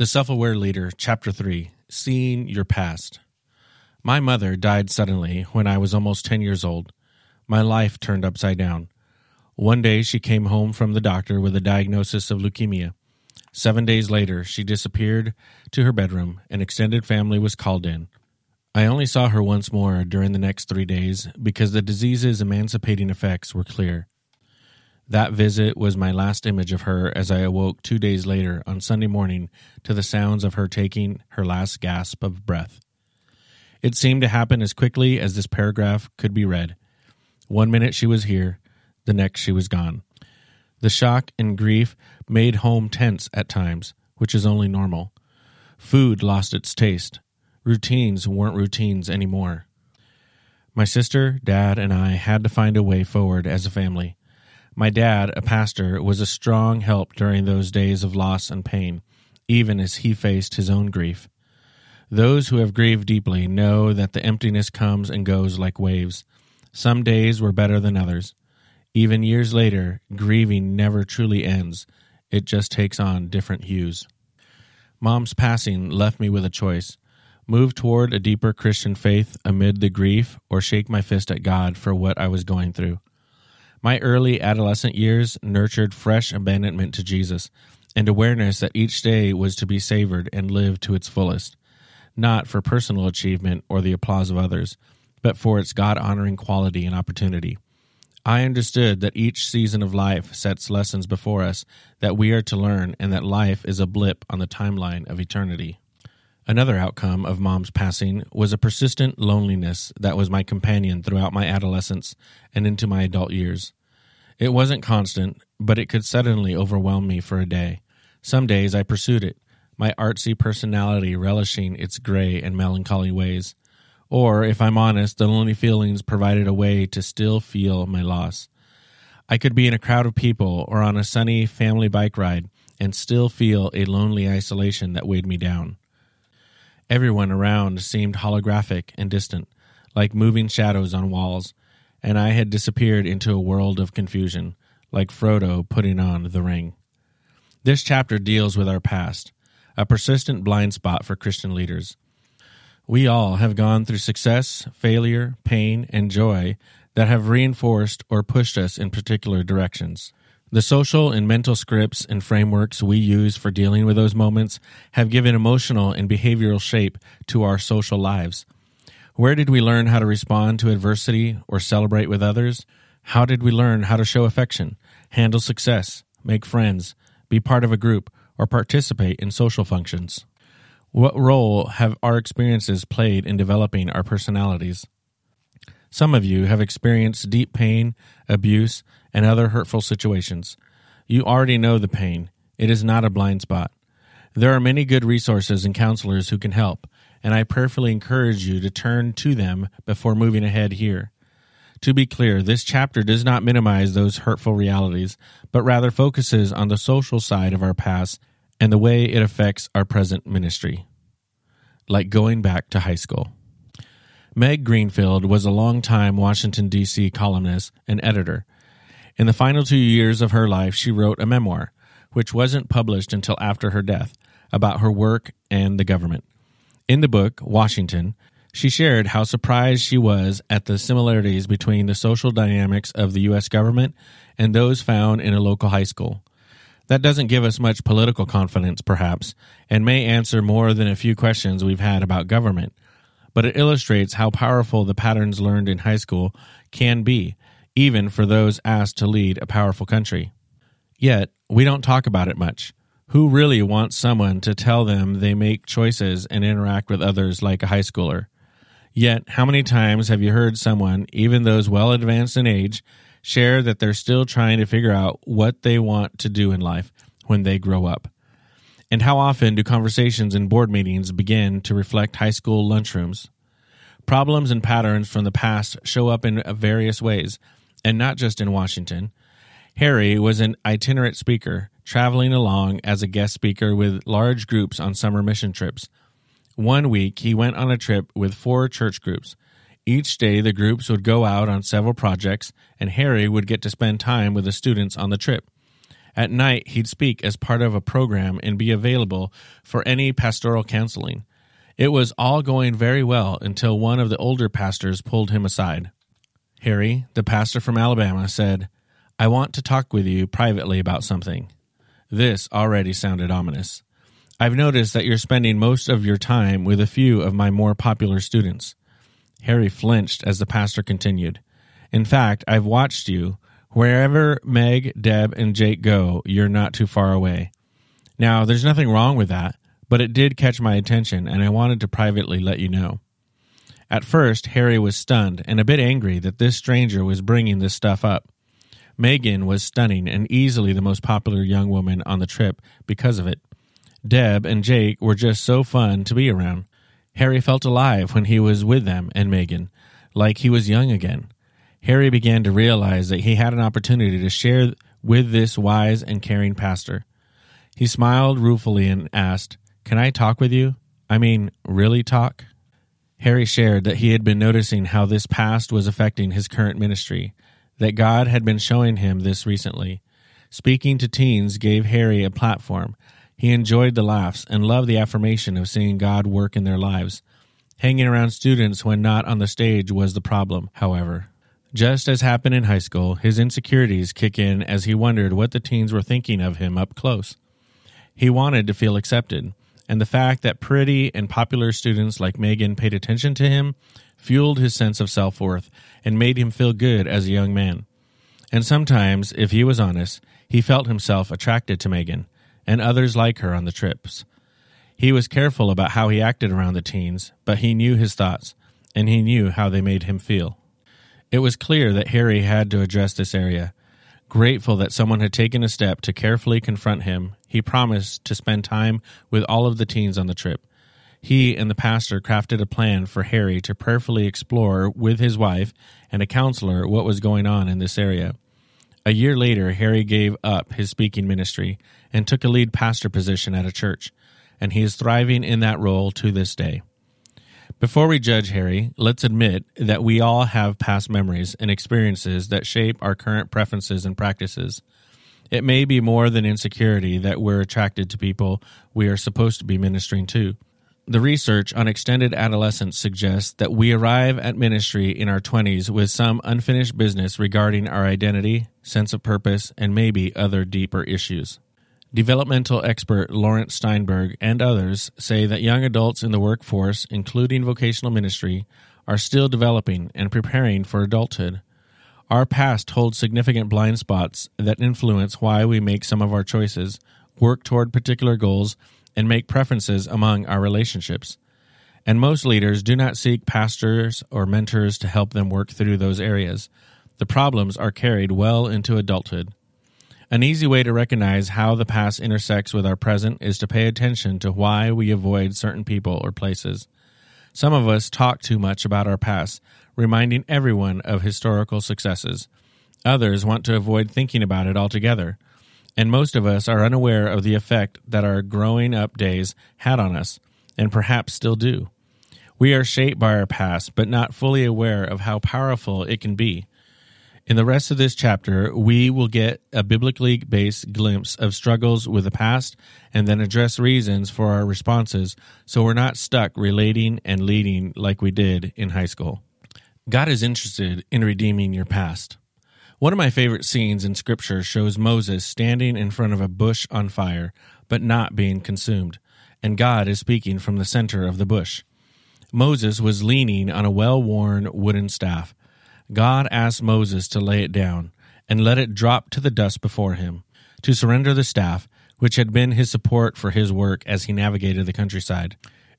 The Self Aware Leader, Chapter 3 Seeing Your Past. My mother died suddenly when I was almost 10 years old. My life turned upside down. One day she came home from the doctor with a diagnosis of leukemia. Seven days later, she disappeared to her bedroom. An extended family was called in. I only saw her once more during the next three days because the disease's emancipating effects were clear. That visit was my last image of her as I awoke two days later on Sunday morning to the sounds of her taking her last gasp of breath. It seemed to happen as quickly as this paragraph could be read. One minute she was here, the next she was gone. The shock and grief made home tense at times, which is only normal. Food lost its taste. Routines weren't routines anymore. My sister, dad, and I had to find a way forward as a family. My dad, a pastor, was a strong help during those days of loss and pain, even as he faced his own grief. Those who have grieved deeply know that the emptiness comes and goes like waves. Some days were better than others. Even years later, grieving never truly ends, it just takes on different hues. Mom's passing left me with a choice move toward a deeper Christian faith amid the grief, or shake my fist at God for what I was going through. My early adolescent years nurtured fresh abandonment to Jesus and awareness that each day was to be savored and lived to its fullest, not for personal achievement or the applause of others, but for its God honoring quality and opportunity. I understood that each season of life sets lessons before us that we are to learn, and that life is a blip on the timeline of eternity. Another outcome of mom's passing was a persistent loneliness that was my companion throughout my adolescence and into my adult years. It wasn't constant, but it could suddenly overwhelm me for a day. Some days I pursued it, my artsy personality relishing its gray and melancholy ways. Or, if I'm honest, the lonely feelings provided a way to still feel my loss. I could be in a crowd of people or on a sunny family bike ride and still feel a lonely isolation that weighed me down. Everyone around seemed holographic and distant, like moving shadows on walls, and I had disappeared into a world of confusion, like Frodo putting on the ring. This chapter deals with our past, a persistent blind spot for Christian leaders. We all have gone through success, failure, pain, and joy that have reinforced or pushed us in particular directions. The social and mental scripts and frameworks we use for dealing with those moments have given emotional and behavioral shape to our social lives. Where did we learn how to respond to adversity or celebrate with others? How did we learn how to show affection, handle success, make friends, be part of a group, or participate in social functions? What role have our experiences played in developing our personalities? Some of you have experienced deep pain, abuse, and other hurtful situations. You already know the pain. It is not a blind spot. There are many good resources and counselors who can help, and I prayerfully encourage you to turn to them before moving ahead here. To be clear, this chapter does not minimize those hurtful realities, but rather focuses on the social side of our past and the way it affects our present ministry. Like going back to high school. Meg Greenfield was a long-time Washington, D.C. columnist and editor. In the final two years of her life, she wrote a memoir, which wasn't published until after her death, about her work and the government. In the book, Washington, she shared how surprised she was at the similarities between the social dynamics of the U.S. government and those found in a local high school. That doesn't give us much political confidence, perhaps, and may answer more than a few questions we've had about government, but it illustrates how powerful the patterns learned in high school can be even for those asked to lead a powerful country. Yet, we don't talk about it much. Who really wants someone to tell them they make choices and interact with others like a high schooler? Yet, how many times have you heard someone, even those well advanced in age, share that they're still trying to figure out what they want to do in life when they grow up? And how often do conversations in board meetings begin to reflect high school lunchrooms? Problems and patterns from the past show up in various ways, and not just in Washington. Harry was an itinerant speaker, traveling along as a guest speaker with large groups on summer mission trips. One week, he went on a trip with four church groups. Each day, the groups would go out on several projects, and Harry would get to spend time with the students on the trip. At night, he'd speak as part of a program and be available for any pastoral counseling. It was all going very well until one of the older pastors pulled him aside. Harry, the pastor from Alabama, said, I want to talk with you privately about something. This already sounded ominous. I've noticed that you're spending most of your time with a few of my more popular students. Harry flinched as the pastor continued. In fact, I've watched you. Wherever Meg, Deb, and Jake go, you're not too far away. Now, there's nothing wrong with that, but it did catch my attention, and I wanted to privately let you know. At first, Harry was stunned and a bit angry that this stranger was bringing this stuff up. Megan was stunning and easily the most popular young woman on the trip because of it. Deb and Jake were just so fun to be around. Harry felt alive when he was with them and Megan, like he was young again. Harry began to realize that he had an opportunity to share with this wise and caring pastor. He smiled ruefully and asked, Can I talk with you? I mean, really talk? Harry shared that he had been noticing how this past was affecting his current ministry, that God had been showing him this recently. Speaking to teens gave Harry a platform. He enjoyed the laughs and loved the affirmation of seeing God work in their lives. Hanging around students when not on the stage was the problem, however. Just as happened in high school, his insecurities kick in as he wondered what the teens were thinking of him up close. He wanted to feel accepted, and the fact that pretty and popular students like Megan paid attention to him fueled his sense of self worth and made him feel good as a young man. And sometimes, if he was honest, he felt himself attracted to Megan and others like her on the trips. He was careful about how he acted around the teens, but he knew his thoughts, and he knew how they made him feel. It was clear that Harry had to address this area. Grateful that someone had taken a step to carefully confront him, he promised to spend time with all of the teens on the trip. He and the pastor crafted a plan for Harry to prayerfully explore with his wife and a counselor what was going on in this area. A year later, Harry gave up his speaking ministry and took a lead pastor position at a church, and he is thriving in that role to this day. Before we judge Harry, let's admit that we all have past memories and experiences that shape our current preferences and practices. It may be more than insecurity that we're attracted to people we are supposed to be ministering to. The research on extended adolescence suggests that we arrive at ministry in our 20s with some unfinished business regarding our identity, sense of purpose, and maybe other deeper issues. Developmental expert Laurence Steinberg and others say that young adults in the workforce, including vocational ministry, are still developing and preparing for adulthood. Our past holds significant blind spots that influence why we make some of our choices, work toward particular goals, and make preferences among our relationships. And most leaders do not seek pastors or mentors to help them work through those areas. The problems are carried well into adulthood. An easy way to recognize how the past intersects with our present is to pay attention to why we avoid certain people or places. Some of us talk too much about our past, reminding everyone of historical successes. Others want to avoid thinking about it altogether. And most of us are unaware of the effect that our growing up days had on us, and perhaps still do. We are shaped by our past, but not fully aware of how powerful it can be. In the rest of this chapter, we will get a biblically based glimpse of struggles with the past and then address reasons for our responses so we're not stuck relating and leading like we did in high school. God is interested in redeeming your past. One of my favorite scenes in Scripture shows Moses standing in front of a bush on fire, but not being consumed, and God is speaking from the center of the bush. Moses was leaning on a well worn wooden staff God asked Moses to lay it down and let it drop to the dust before him, to surrender the staff, which had been his support for his work as he navigated the countryside.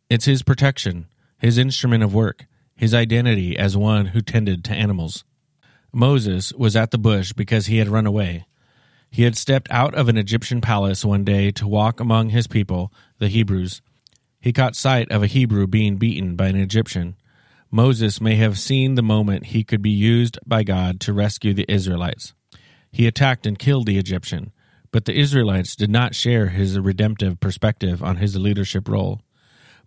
It's his protection, his instrument of work, his identity as one who tended to animals. Moses was at the bush because he had run away. He had stepped out of an Egyptian palace one day to walk among his people, the Hebrews. He caught sight of a Hebrew being beaten by an Egyptian. Moses may have seen the moment he could be used by God to rescue the Israelites. He attacked and killed the Egyptian, but the Israelites did not share his redemptive perspective on his leadership role.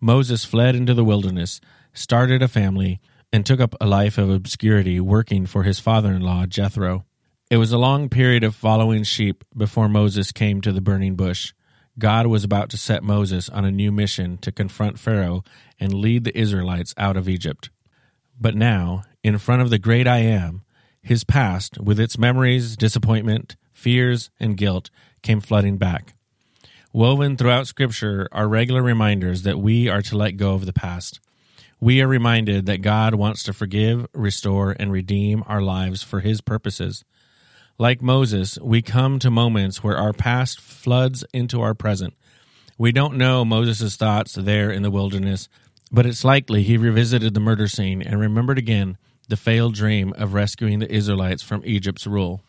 Moses fled into the wilderness, started a family, and took up a life of obscurity working for his father in law, Jethro. It was a long period of following sheep before Moses came to the burning bush. God was about to set Moses on a new mission to confront Pharaoh and lead the Israelites out of Egypt. But now, in front of the great I Am, his past, with its memories, disappointment, fears, and guilt, came flooding back. Woven throughout Scripture are regular reminders that we are to let go of the past. We are reminded that God wants to forgive, restore, and redeem our lives for His purposes. Like Moses, we come to moments where our past floods into our present. We don't know Moses' thoughts there in the wilderness, but it's likely he revisited the murder scene and remembered again the failed dream of rescuing the Israelites from Egypt's rule.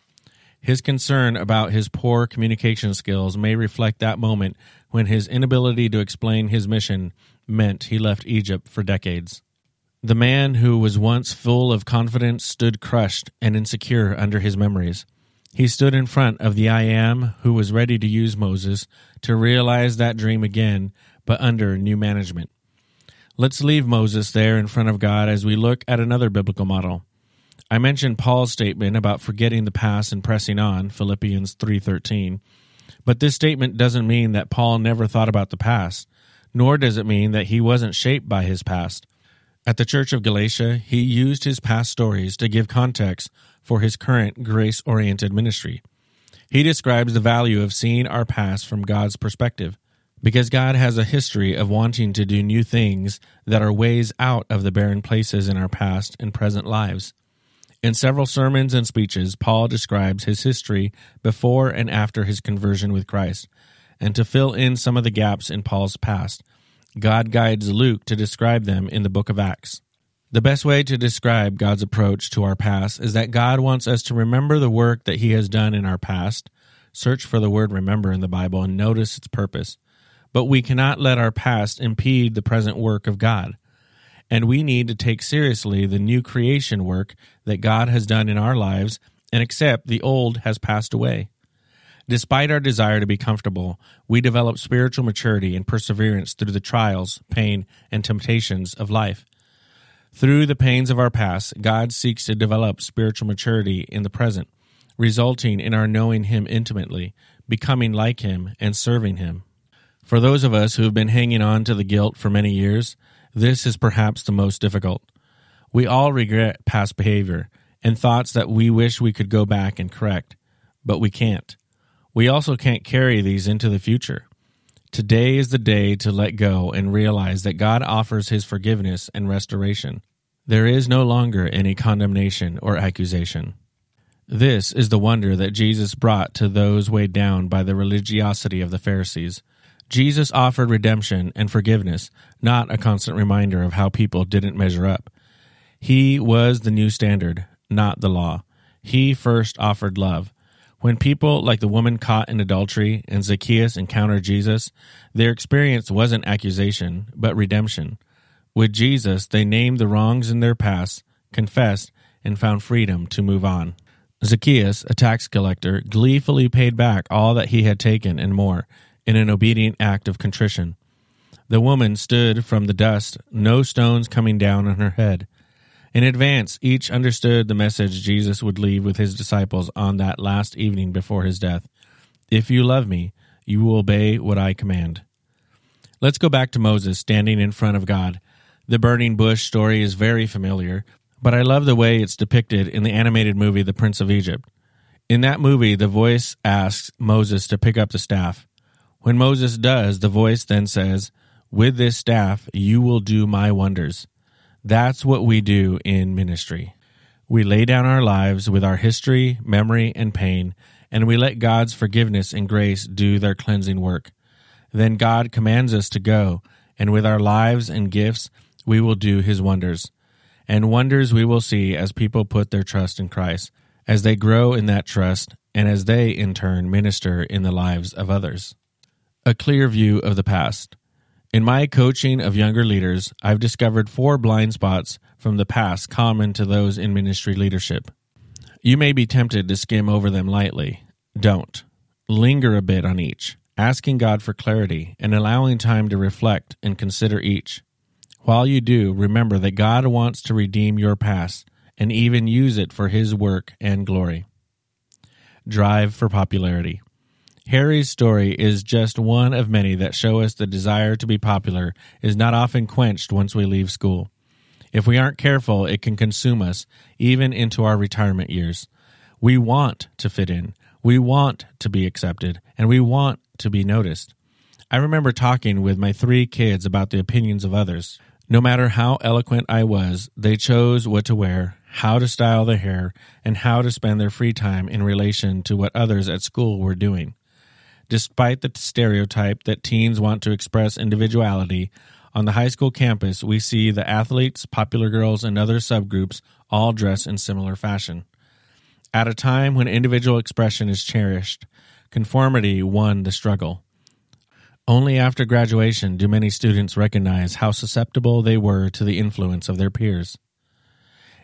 His concern about his poor communication skills may reflect that moment when his inability to explain his mission meant he left Egypt for decades. The man who was once full of confidence stood crushed and insecure under his memories. He stood in front of the I Am who was ready to use Moses to realize that dream again, but under new management. Let's leave Moses there in front of God as we look at another biblical model. I mentioned Paul's statement about forgetting the past and pressing on, Philippians 3:13. But this statement doesn't mean that Paul never thought about the past, nor does it mean that he wasn't shaped by his past. At the Church of Galatia, he used his past stories to give context for his current grace oriented ministry. He describes the value of seeing our past from God's perspective, because God has a history of wanting to do new things that are ways out of the barren places in our past and present lives. In several sermons and speeches, Paul describes his history before and after his conversion with Christ. And to fill in some of the gaps in Paul's past, God guides Luke to describe them in the book of Acts. The best way to describe God's approach to our past is that God wants us to remember the work that He has done in our past. Search for the word remember in the Bible and notice its purpose. But we cannot let our past impede the present work of God. And we need to take seriously the new creation work that God has done in our lives and accept the old has passed away. Despite our desire to be comfortable, we develop spiritual maturity and perseverance through the trials, pain, and temptations of life. Through the pains of our past, God seeks to develop spiritual maturity in the present, resulting in our knowing Him intimately, becoming like Him, and serving Him. For those of us who have been hanging on to the guilt for many years, this is perhaps the most difficult. We all regret past behavior and thoughts that we wish we could go back and correct, but we can't. We also can't carry these into the future. Today is the day to let go and realize that God offers his forgiveness and restoration. There is no longer any condemnation or accusation. This is the wonder that Jesus brought to those weighed down by the religiosity of the Pharisees. Jesus offered redemption and forgiveness, not a constant reminder of how people didn't measure up. He was the new standard, not the law. He first offered love. When people like the woman caught in adultery and Zacchaeus encountered Jesus, their experience wasn't accusation, but redemption. With Jesus, they named the wrongs in their past, confessed, and found freedom to move on. Zacchaeus, a tax collector, gleefully paid back all that he had taken and more in an obedient act of contrition. The woman stood from the dust, no stones coming down on her head. In advance, each understood the message Jesus would leave with his disciples on that last evening before his death. If you love me, you will obey what I command. Let's go back to Moses standing in front of God. The burning bush story is very familiar, but I love the way it's depicted in the animated movie The Prince of Egypt. In that movie, the voice asks Moses to pick up the staff. When Moses does, the voice then says, With this staff you will do my wonders. That's what we do in ministry. We lay down our lives with our history, memory, and pain, and we let God's forgiveness and grace do their cleansing work. Then God commands us to go, and with our lives and gifts, we will do his wonders. And wonders we will see as people put their trust in Christ, as they grow in that trust, and as they, in turn, minister in the lives of others. A clear view of the past. In my coaching of younger leaders, I've discovered four blind spots from the past common to those in ministry leadership. You may be tempted to skim over them lightly. Don't. Linger a bit on each, asking God for clarity and allowing time to reflect and consider each. While you do, remember that God wants to redeem your past and even use it for His work and glory. drive for popularity. Harry's story is just one of many that show us the desire to be popular is not often quenched once we leave school. If we aren't careful, it can consume us even into our retirement years. We want to fit in, we want to be accepted, and we want to be noticed. I remember talking with my three kids about the opinions of others. No matter how eloquent I was, they chose what to wear, how to style their hair, and how to spend their free time in relation to what others at school were doing. Despite the stereotype that teens want to express individuality, on the high school campus we see the athletes, popular girls, and other subgroups all dress in similar fashion. At a time when individual expression is cherished, conformity won the struggle. Only after graduation do many students recognize how susceptible they were to the influence of their peers.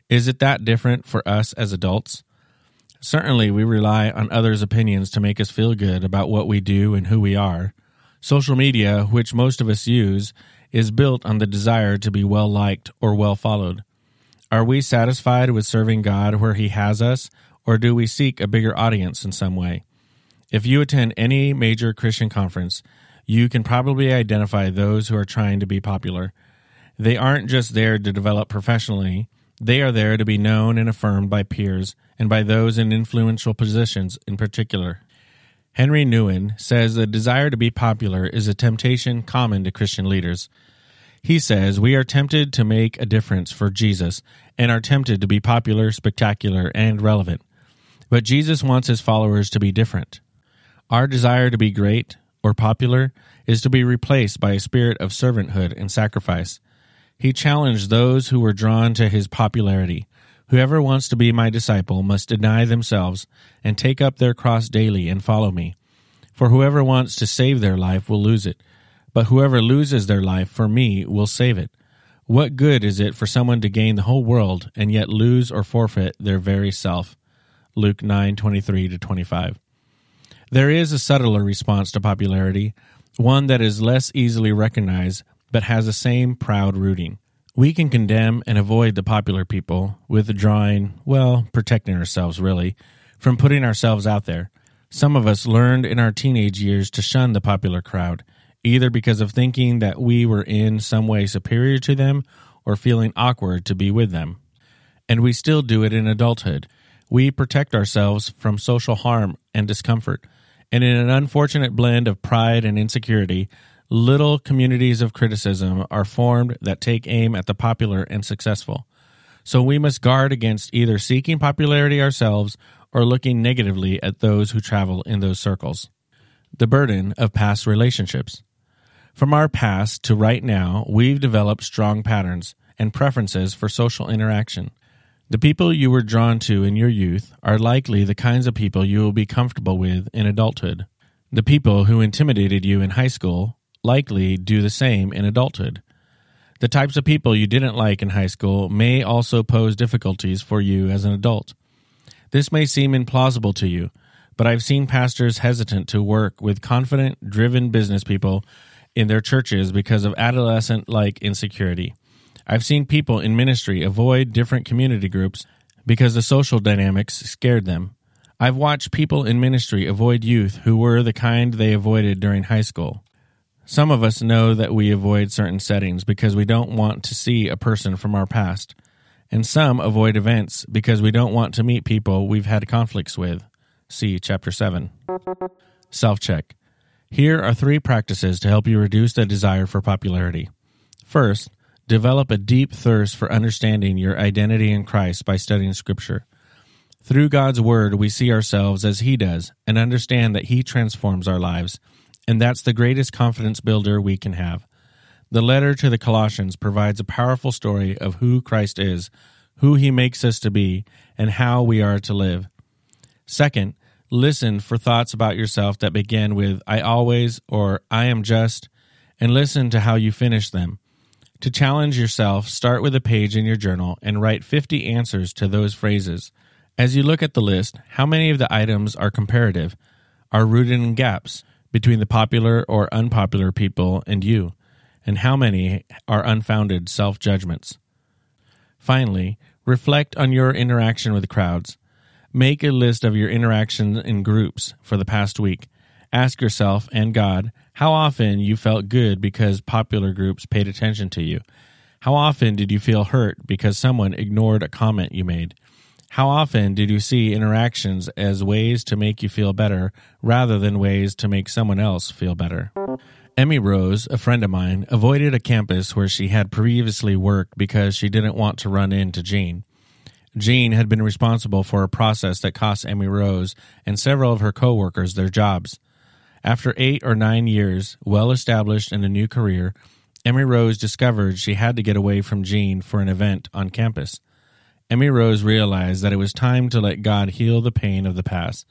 Is it that different for us as adults? Certainly, we rely on others' opinions to make us feel good about what we do and who we are. Social media, which most of us use, is built on the desire to be well liked or well followed. Are we satisfied with serving God where He has us, or do we seek a bigger audience in some way? If you attend any major Christian conference, you can probably identify those who are trying to be popular. They aren't just there to develop professionally, they are there to be known and affirmed by peers and by those in influential positions in particular. Henri Nouwen says the desire to be popular is a temptation common to Christian leaders. He says we are tempted to make a difference for Jesus and are tempted to be popular, spectacular, and relevant. But Jesus wants his followers to be different. Our desire to be great, or popular is to be replaced by a spirit of servanthood and sacrifice. He challenged those who were drawn to his popularity. Whoever wants to be my disciple must deny themselves and take up their cross daily and follow me. For whoever wants to save their life will lose it, but whoever loses their life for me will save it. What good is it for someone to gain the whole world and yet lose or forfeit their very self? Luke 9:23 to 25. There is a subtler response to popularity, one that is less easily recognized but has the same proud rooting. We can condemn and avoid the popular people, withdrawing, well, protecting ourselves really, from putting ourselves out there. Some of us learned in our teenage years to shun the popular crowd, either because of thinking that we were in some way superior to them or feeling awkward to be with them. And we still do it in adulthood. We protect ourselves from social harm and discomfort and in an unfortunate blend of pride and insecurity, little communities of criticism are formed that take aim at the popular and successful. So we must guard against either seeking popularity ourselves or looking negatively at those who travel in those circles. The burden of past relationships. From our past to right now, we've developed strong patterns and preferences for social interaction. The people you were drawn to in your youth are likely the kinds of people you will be comfortable with in adulthood. The people who intimidated you in high school likely do the same in adulthood. The types of people you didn't like in high school may also pose difficulties for you as an adult. This may seem implausible to you, but I've seen pastors hesitant to work with confident, driven business people in their churches because of adolescent like insecurity. I've seen people in ministry avoid different community groups because the social dynamics scared them. I've watched people in ministry avoid youth who were the kind they avoided during high school. Some of us know that we avoid certain settings because we don't want to see a person from our past. And some avoid events because we don't want to meet people we've had conflicts with. See Chapter 7. Self check. Here are three practices to help you reduce the desire for popularity. First, Develop a deep thirst for understanding your identity in Christ by studying Scripture. Through God's Word, we see ourselves as He does and understand that He transforms our lives, and that's the greatest confidence builder we can have. The letter to the Colossians provides a powerful story of who Christ is, who He makes us to be, and how we are to live. Second, listen for thoughts about yourself that begin with I always or I am just, and listen to how you finish them. To challenge yourself, start with a page in your journal and write 50 answers to those phrases. As you look at the list, how many of the items are comparative, are rooted in gaps between the popular or unpopular people and you, and how many are unfounded self judgments? Finally, reflect on your interaction with crowds. Make a list of your interactions in groups for the past week. Ask yourself and God how often you felt good because popular groups paid attention to you. How often did you feel hurt because someone ignored a comment you made? How often did you see interactions as ways to make you feel better rather than ways to make someone else feel better? Emmy Rose, a friend of mine, avoided a campus where she had previously worked because she didn't want to run into Jean. Jean had been responsible for a process that cost Emmy Rose and several of her coworkers their jobs. After eight or nine years, well established in a new career, Emmy Rose discovered she had to get away from Jean for an event on campus. Emmy Rose realized that it was time to let God heal the pain of the past.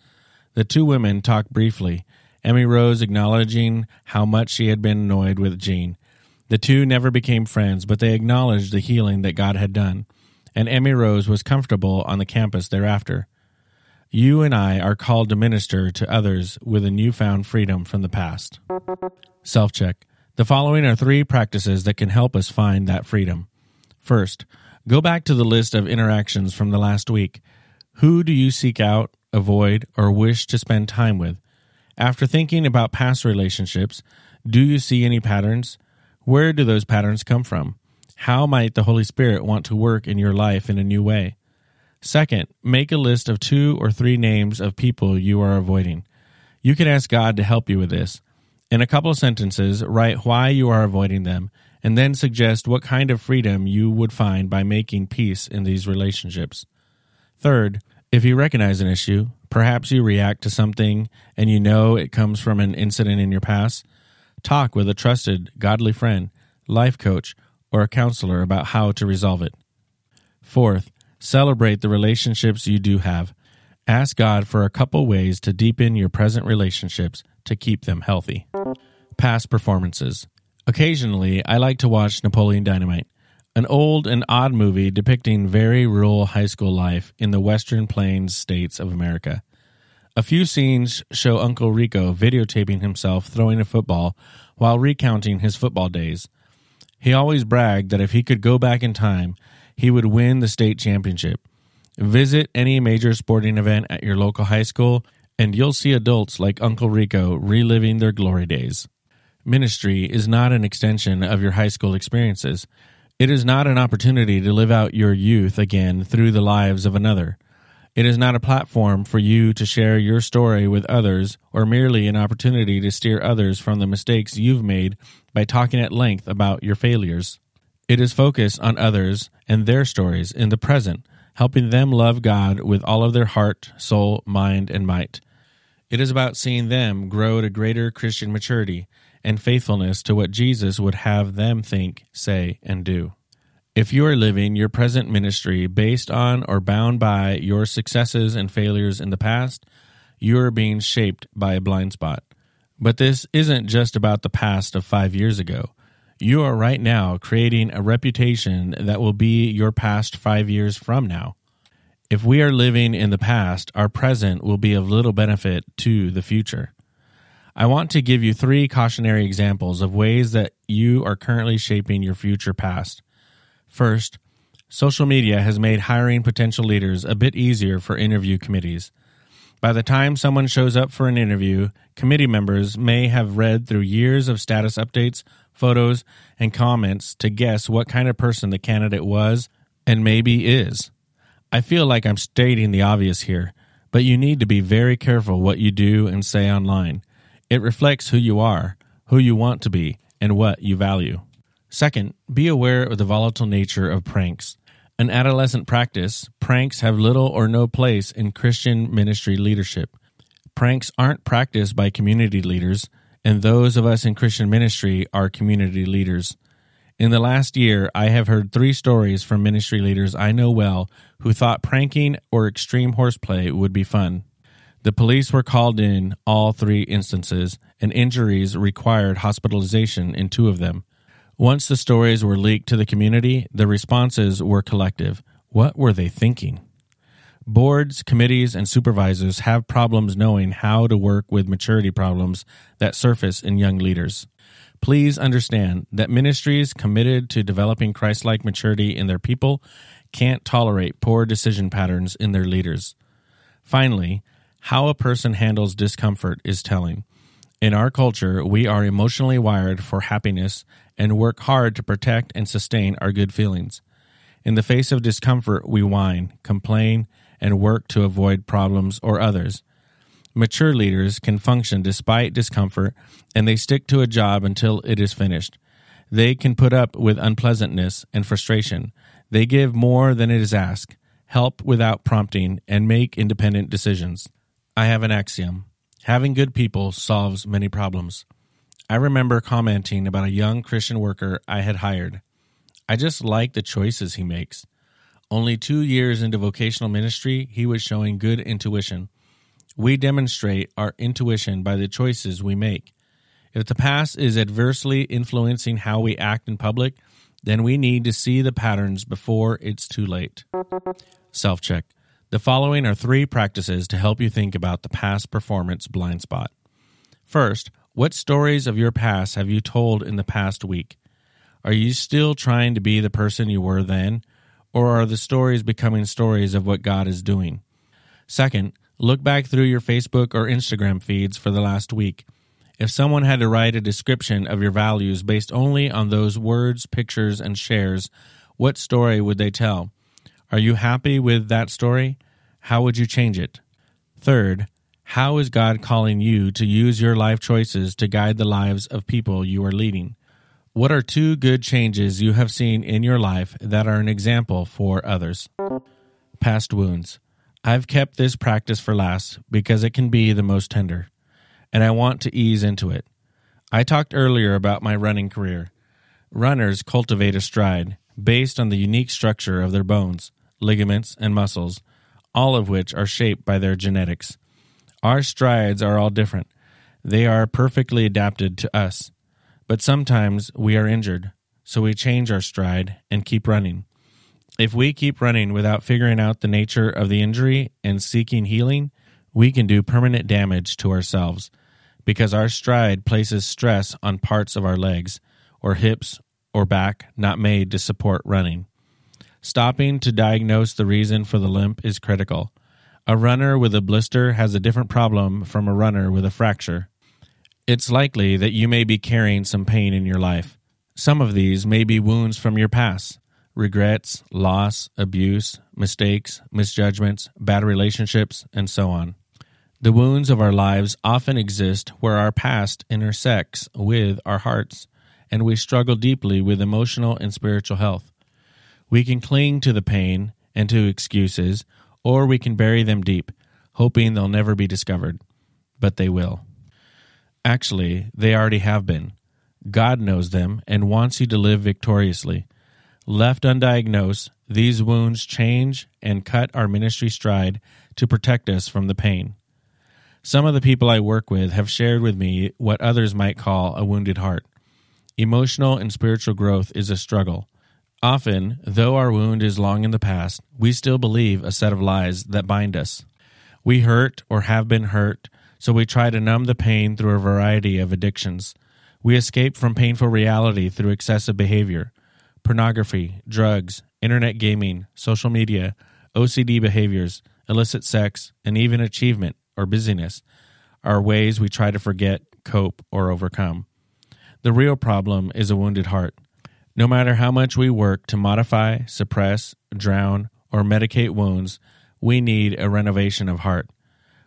The two women talked briefly, Emmy Rose acknowledging how much she had been annoyed with Jean. The two never became friends, but they acknowledged the healing that God had done and Emmy Rose was comfortable on the campus thereafter. You and I are called to minister to others with a newfound freedom from the past. Self check. The following are three practices that can help us find that freedom. First, go back to the list of interactions from the last week. Who do you seek out, avoid, or wish to spend time with? After thinking about past relationships, do you see any patterns? Where do those patterns come from? How might the Holy Spirit want to work in your life in a new way? Second, make a list of two or three names of people you are avoiding. You can ask God to help you with this. In a couple sentences, write why you are avoiding them, and then suggest what kind of freedom you would find by making peace in these relationships. Third, if you recognize an issue, perhaps you react to something and you know it comes from an incident in your past, talk with a trusted, godly friend, life coach, or a counselor about how to resolve it. Fourth, celebrate the relationships you do have. Ask God for a couple ways to deepen your present relationships to keep them healthy. Past performances. Occasionally, I like to watch Napoleon Dynamite, an old and odd movie depicting very rural high school life in the western plains states of America. A few scenes show Uncle Rico videotaping himself throwing a football while recounting his football days. He always bragged that if he could go back in time, he would win the state championship. Visit any major sporting event at your local high school, and you'll see adults like Uncle Rico reliving their glory days. Ministry is not an extension of your high school experiences. It is not an opportunity to live out your youth again through the lives of another. It is not a platform for you to share your story with others or merely an opportunity to steer others from the mistakes you've made by talking at length about your failures. It is focused on others and their stories in the present, helping them love God with all of their heart, soul, mind, and might. It is about seeing them grow to greater Christian maturity and faithfulness to what Jesus would have them think, say, and do. If you are living your present ministry based on or bound by your successes and failures in the past, you are being shaped by a blind spot. But this isn't just about the past of five years ago. You are right now creating a reputation that will be your past five years from now. If we are living in the past, our present will be of little benefit to the future. I want to give you three cautionary examples of ways that you are currently shaping your future past. First, social media has made hiring potential leaders a bit easier for interview committees. By the time someone shows up for an interview, committee members may have read through years of status updates, photos, and comments to guess what kind of person the candidate was and maybe is. I feel like I'm stating the obvious here, but you need to be very careful what you do and say online. It reflects who you are, who you want to be, and what you value. Second, be aware of the volatile nature of pranks. An adolescent practice, pranks have little or no place in Christian ministry leadership. Pranks aren't practiced by community leaders, and those of us in Christian ministry are community leaders. In the last year, I have heard three stories from ministry leaders I know well who thought pranking or extreme horseplay would be fun. The police were called in all three instances, and injuries required hospitalization in two of them. Once the stories were leaked to the community, the responses were collective. What were they thinking? Boards, committees, and supervisors have problems knowing how to work with maturity problems that surface in young leaders. Please understand that ministries committed to developing Christ like maturity in their people can't tolerate poor decision patterns in their leaders. Finally, how a person handles discomfort is telling. In our culture, we are emotionally wired for happiness and work hard to protect and sustain our good feelings. In the face of discomfort, we whine, complain, and work to avoid problems or others. Mature leaders can function despite discomfort and they stick to a job until it is finished. They can put up with unpleasantness and frustration. They give more than it is asked, help without prompting, and make independent decisions. I have an axiom having good people solves many problems. I remember commenting about a young Christian worker I had hired. I just like the choices he makes. Only two years into vocational ministry, he was showing good intuition. We demonstrate our intuition by the choices we make. If the past is adversely influencing how we act in public, then we need to see the patterns before it's too late. Self check. The following are three practices to help you think about the past performance blind spot. First, what stories of your past have you told in the past week? Are you still trying to be the person you were then, or are the stories becoming stories of what God is doing? Second, look back through your Facebook or Instagram feeds for the last week if someone had to write a description of your values based only on those words, pictures, and shares, what story would they tell? Are you happy with that story? How would you change it? Third, how is God calling you to use your life choices to guide the lives of people you are leading? What are two good changes you have seen in your life that are an example for others? Past wounds. I've kept this practice for last because it can be the most tender and I want to ease into it. I talked earlier about my running career. Runners cultivate a stride based on the unique structure of their bones, ligaments, and muscles, all of which are shaped by their genetics. Our strides are all different. They are perfectly adapted to us. But sometimes we are injured, so we change our stride and keep running. If we keep running without figuring out the nature of the injury and seeking healing, we can do permanent damage to ourselves because our stride places stress on parts of our legs or hips or back not made to support running. Stopping to diagnose the reason for the limp is critical. A runner with a blister has a different problem from a runner with a fracture. It's likely that you may be carrying some pain in your life. Some of these may be wounds from your past regrets, loss, abuse, mistakes, misjudgments, bad relationships, and so on. The wounds of our lives often exist where our past intersects with our hearts, and we struggle deeply with emotional and spiritual health. We can cling to the pain and to excuses, or we can bury them deep, hoping they'll never be discovered. But they will. Actually, they already have been. God knows them and wants you to live victoriously. Left undiagnosed, these wounds change and cut our ministry stride to protect us from the pain. Some of the people I work with have shared with me what others might call a wounded heart. Emotional and spiritual growth is a struggle. Often, though our wound is long in the past, we still believe a set of lies that bind us. We hurt or have been hurt, so we try to numb the pain through a variety of addictions. We escape from painful reality through excessive behavior pornography, drugs, internet gaming, social media, OCD behaviors, illicit sex, and even achievement or busyness are ways we try to forget, cope, or overcome. The real problem is a wounded heart. No matter how much we work to modify, suppress, drown, or medicate wounds, we need a renovation of heart.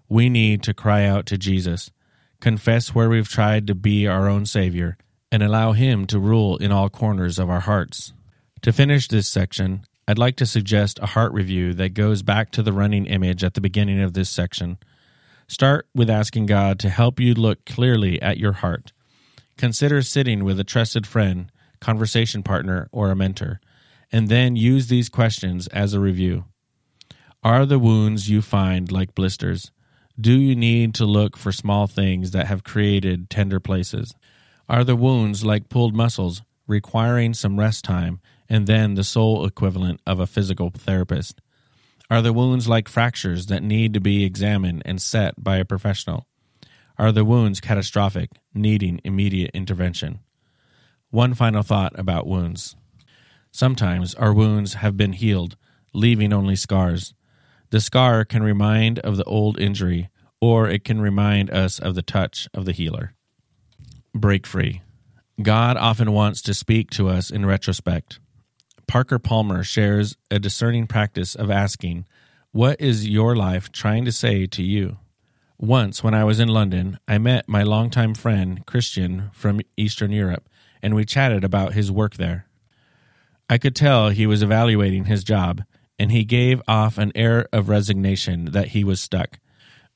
We need to cry out to Jesus, confess where we've tried to be our own Savior, and allow Him to rule in all corners of our hearts. To finish this section, I'd like to suggest a heart review that goes back to the running image at the beginning of this section. Start with asking God to help you look clearly at your heart. Consider sitting with a trusted friend, conversation partner, or a mentor, and then use these questions as a review. Are the wounds you find like blisters? Do you need to look for small things that have created tender places? Are the wounds like pulled muscles, requiring some rest time and then the soul equivalent of a physical therapist? Are the wounds like fractures that need to be examined and set by a professional? Are the wounds catastrophic, needing immediate intervention? One final thought about wounds. Sometimes our wounds have been healed, leaving only scars. The scar can remind of the old injury, or it can remind us of the touch of the healer. Break free. God often wants to speak to us in retrospect. Parker Palmer shares a discerning practice of asking, What is your life trying to say to you? Once, when I was in London, I met my longtime friend, Christian, from Eastern Europe, and we chatted about his work there. I could tell he was evaluating his job, and he gave off an air of resignation that he was stuck.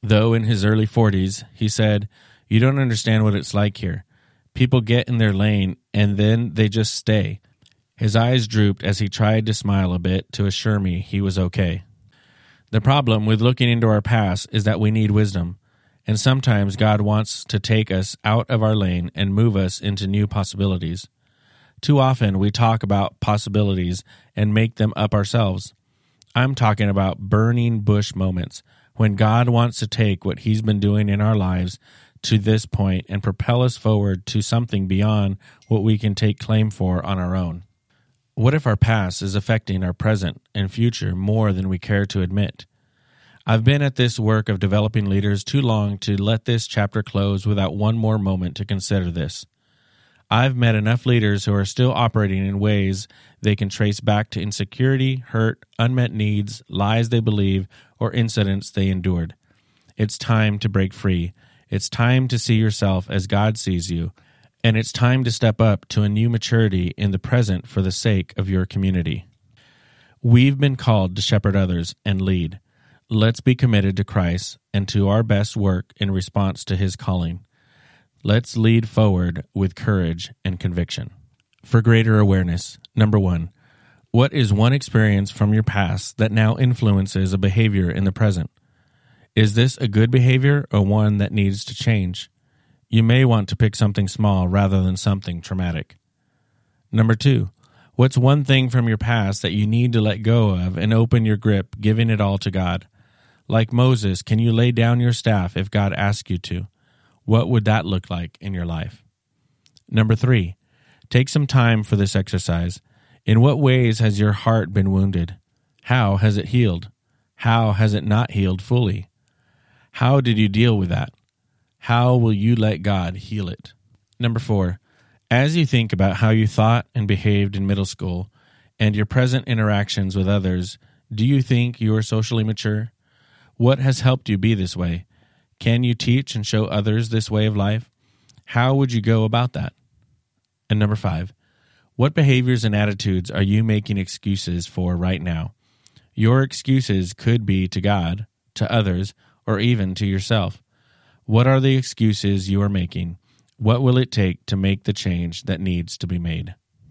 Though in his early 40s, he said, You don't understand what it's like here. People get in their lane and then they just stay. His eyes drooped as he tried to smile a bit to assure me he was okay. The problem with looking into our past is that we need wisdom, and sometimes God wants to take us out of our lane and move us into new possibilities. Too often we talk about possibilities and make them up ourselves. I'm talking about burning bush moments when God wants to take what He's been doing in our lives to this point and propel us forward to something beyond what we can take claim for on our own. What if our past is affecting our present and future more than we care to admit? I've been at this work of developing leaders too long to let this chapter close without one more moment to consider this. I've met enough leaders who are still operating in ways they can trace back to insecurity, hurt, unmet needs, lies they believe, or incidents they endured. It's time to break free. It's time to see yourself as God sees you. And it's time to step up to a new maturity in the present for the sake of your community. We've been called to shepherd others and lead. Let's be committed to Christ and to our best work in response to his calling. Let's lead forward with courage and conviction. For greater awareness, number one, what is one experience from your past that now influences a behavior in the present? Is this a good behavior or one that needs to change? You may want to pick something small rather than something traumatic. Number two, what's one thing from your past that you need to let go of and open your grip, giving it all to God? Like Moses, can you lay down your staff if God asks you to? What would that look like in your life? Number three, take some time for this exercise. In what ways has your heart been wounded? How has it healed? How has it not healed fully? How did you deal with that? How will you let God heal it? Number four, as you think about how you thought and behaved in middle school and your present interactions with others, do you think you are socially mature? What has helped you be this way? Can you teach and show others this way of life? How would you go about that? And number five, what behaviors and attitudes are you making excuses for right now? Your excuses could be to God, to others, or even to yourself. What are the excuses you are making? What will it take to make the change that needs to be made?